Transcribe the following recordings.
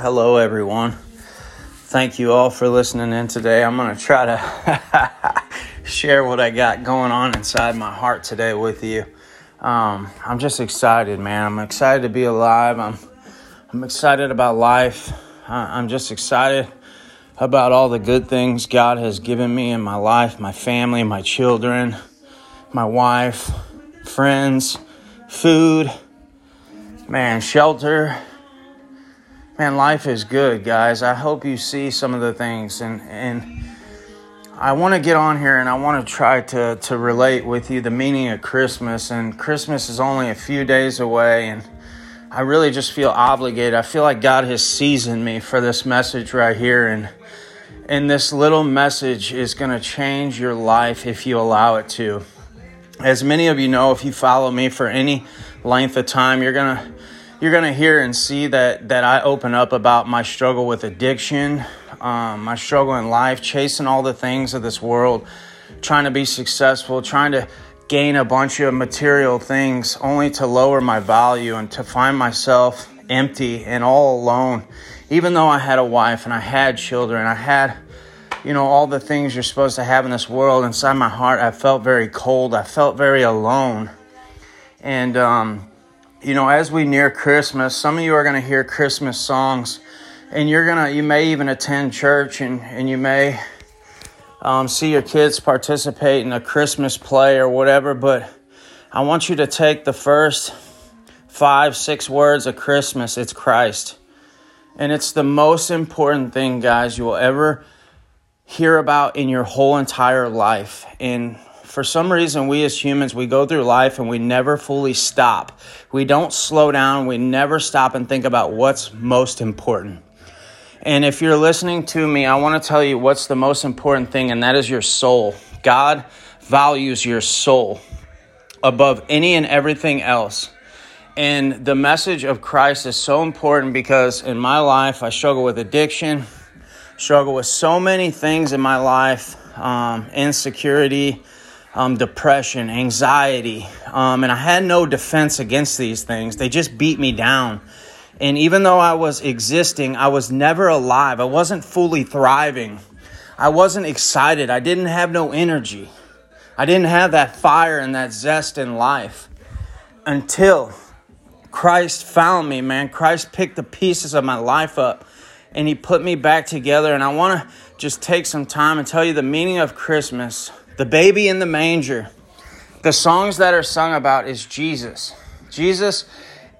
Hello, everyone. Thank you all for listening in today. I'm going to try to share what I got going on inside my heart today with you. Um, I'm just excited, man. I'm excited to be alive. I'm, I'm excited about life. I'm just excited about all the good things God has given me in my life, my family, my children, my wife, friends, food, man, shelter man, life is good, guys. I hope you see some of the things and and I want to get on here and I want to try to to relate with you the meaning of Christmas and Christmas is only a few days away and I really just feel obligated. I feel like God has seasoned me for this message right here and and this little message is going to change your life if you allow it to. As many of you know, if you follow me for any length of time, you're going to you're going to hear and see that, that I open up about my struggle with addiction, um, my struggle in life, chasing all the things of this world, trying to be successful, trying to gain a bunch of material things only to lower my value and to find myself empty and all alone. Even though I had a wife and I had children, I had, you know, all the things you're supposed to have in this world, inside my heart, I felt very cold. I felt very alone. And, um, you know, as we near Christmas, some of you are going to hear Christmas songs, and you're gonna, you may even attend church, and and you may um, see your kids participate in a Christmas play or whatever. But I want you to take the first five, six words of Christmas. It's Christ, and it's the most important thing, guys, you will ever hear about in your whole entire life. And for some reason, we as humans, we go through life and we never fully stop. We don't slow down. We never stop and think about what's most important. And if you're listening to me, I want to tell you what's the most important thing, and that is your soul. God values your soul above any and everything else. And the message of Christ is so important because in my life, I struggle with addiction, struggle with so many things in my life, um, insecurity, um, depression, anxiety, um, and I had no defense against these things. They just beat me down. And even though I was existing, I was never alive. I wasn't fully thriving. I wasn't excited. I didn't have no energy. I didn't have that fire and that zest in life until Christ found me, man. Christ picked the pieces of my life up and he put me back together. And I want to just take some time and tell you the meaning of Christmas the baby in the manger. The songs that are sung about is Jesus. Jesus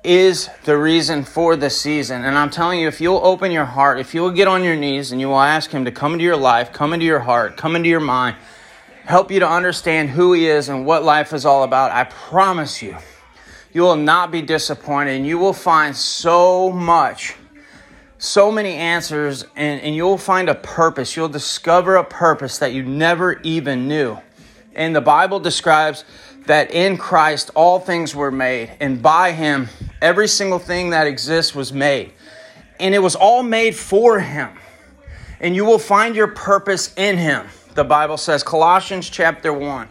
is the reason for the season. And I'm telling you, if you'll open your heart, if you'll get on your knees and you will ask Him to come into your life, come into your heart, come into your mind, help you to understand who He is and what life is all about, I promise you, you will not be disappointed and you will find so much so many answers and, and you'll find a purpose. You'll discover a purpose that you never even knew. And the Bible describes that in Christ all things were made, and by Him every single thing that exists was made. And it was all made for Him. And you will find your purpose in Him, the Bible says, Colossians chapter 1.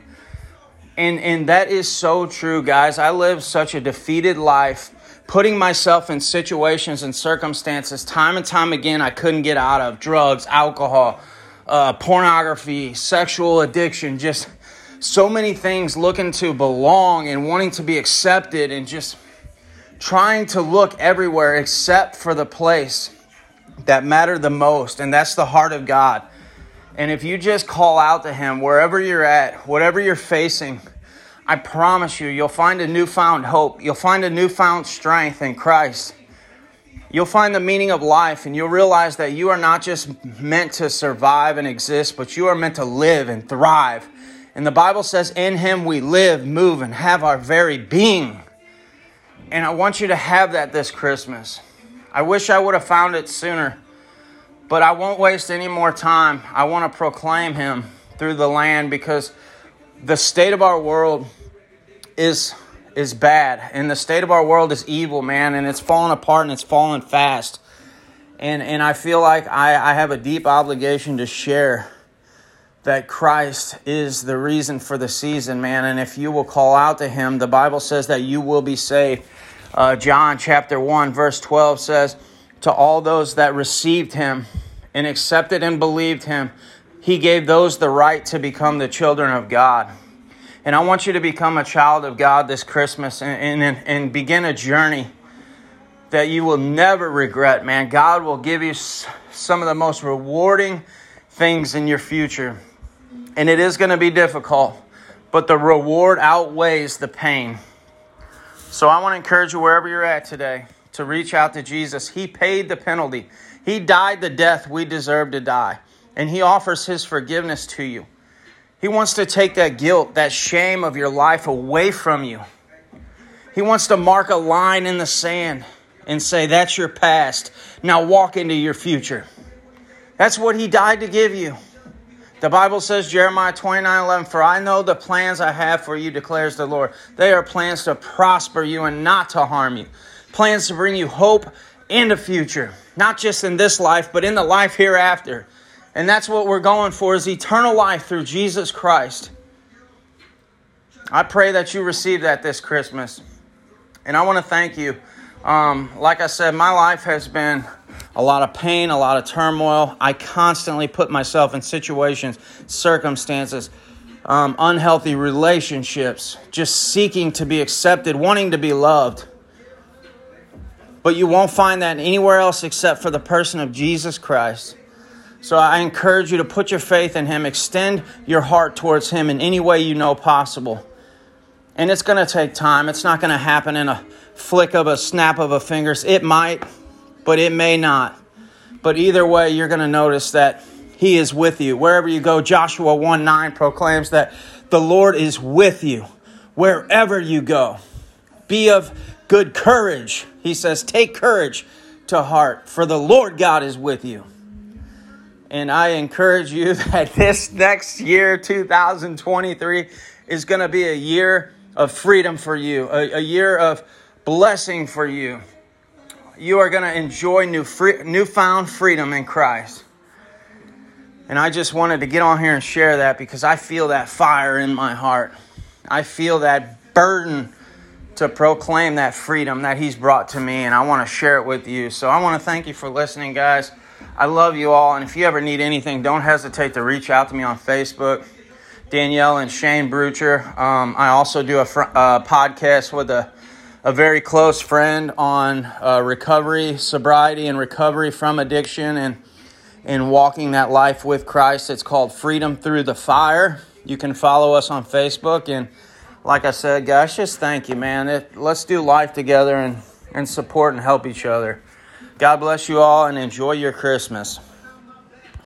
And, and that is so true, guys. I live such a defeated life putting myself in situations and circumstances time and time again I couldn't get out of drugs, alcohol, uh, pornography, sexual addiction, just so many things looking to belong and wanting to be accepted and just trying to look everywhere except for the place that mattered the most, and that's the heart of God. And if you just call out to Him wherever you're at, whatever you're facing, I promise you, you'll find a newfound hope. You'll find a newfound strength in Christ. You'll find the meaning of life and you'll realize that you are not just meant to survive and exist, but you are meant to live and thrive. And the Bible says, In Him we live, move, and have our very being. And I want you to have that this Christmas. I wish I would have found it sooner, but I won't waste any more time. I want to proclaim Him through the land because the state of our world is is bad. And the state of our world is evil man and it's falling apart and it's falling fast. And and i feel like i i have a deep obligation to share that christ is the reason for the season man. And if you will call out to him the bible says that you will be saved. Uh, john chapter 1 verse 12 says to all those that received him and accepted and believed him, he gave those the right to become the children of God. And I want you to become a child of God this Christmas and, and, and begin a journey that you will never regret, man. God will give you some of the most rewarding things in your future. And it is going to be difficult, but the reward outweighs the pain. So I want to encourage you wherever you're at today to reach out to Jesus. He paid the penalty, He died the death we deserve to die, and He offers His forgiveness to you. He wants to take that guilt, that shame of your life away from you. He wants to mark a line in the sand and say, That's your past. Now walk into your future. That's what He died to give you. The Bible says, Jeremiah 29 11, For I know the plans I have for you, declares the Lord. They are plans to prosper you and not to harm you, plans to bring you hope and a future, not just in this life, but in the life hereafter. And that's what we're going for is eternal life through Jesus Christ. I pray that you receive that this Christmas. And I want to thank you. Um, like I said, my life has been a lot of pain, a lot of turmoil. I constantly put myself in situations, circumstances, um, unhealthy relationships, just seeking to be accepted, wanting to be loved. But you won't find that anywhere else except for the person of Jesus Christ. So I encourage you to put your faith in Him, extend your heart towards Him in any way you know possible. And it's going to take time. It's not going to happen in a flick of a snap of a fingers. It might, but it may not. But either way, you're going to notice that He is with you. Wherever you go, Joshua 1 9 proclaims that the Lord is with you wherever you go. Be of good courage. He says, Take courage to heart, for the Lord God is with you. And I encourage you that this next year, 2023, is going to be a year of freedom for you, a, a year of blessing for you you are going to enjoy new free, newfound freedom in Christ. And I just wanted to get on here and share that because I feel that fire in my heart. I feel that burden to proclaim that freedom that He's brought to me, and I want to share it with you. So I want to thank you for listening, guys. I love you all, and if you ever need anything, don't hesitate to reach out to me on Facebook. Danielle and Shane Brucher. Um, I also do a fr- uh, podcast with a a very close friend on uh, recovery, sobriety, and recovery from addiction and, and walking that life with Christ. It's called Freedom Through the Fire. You can follow us on Facebook. And like I said, guys, just thank you, man. It, let's do life together and, and support and help each other. God bless you all and enjoy your Christmas.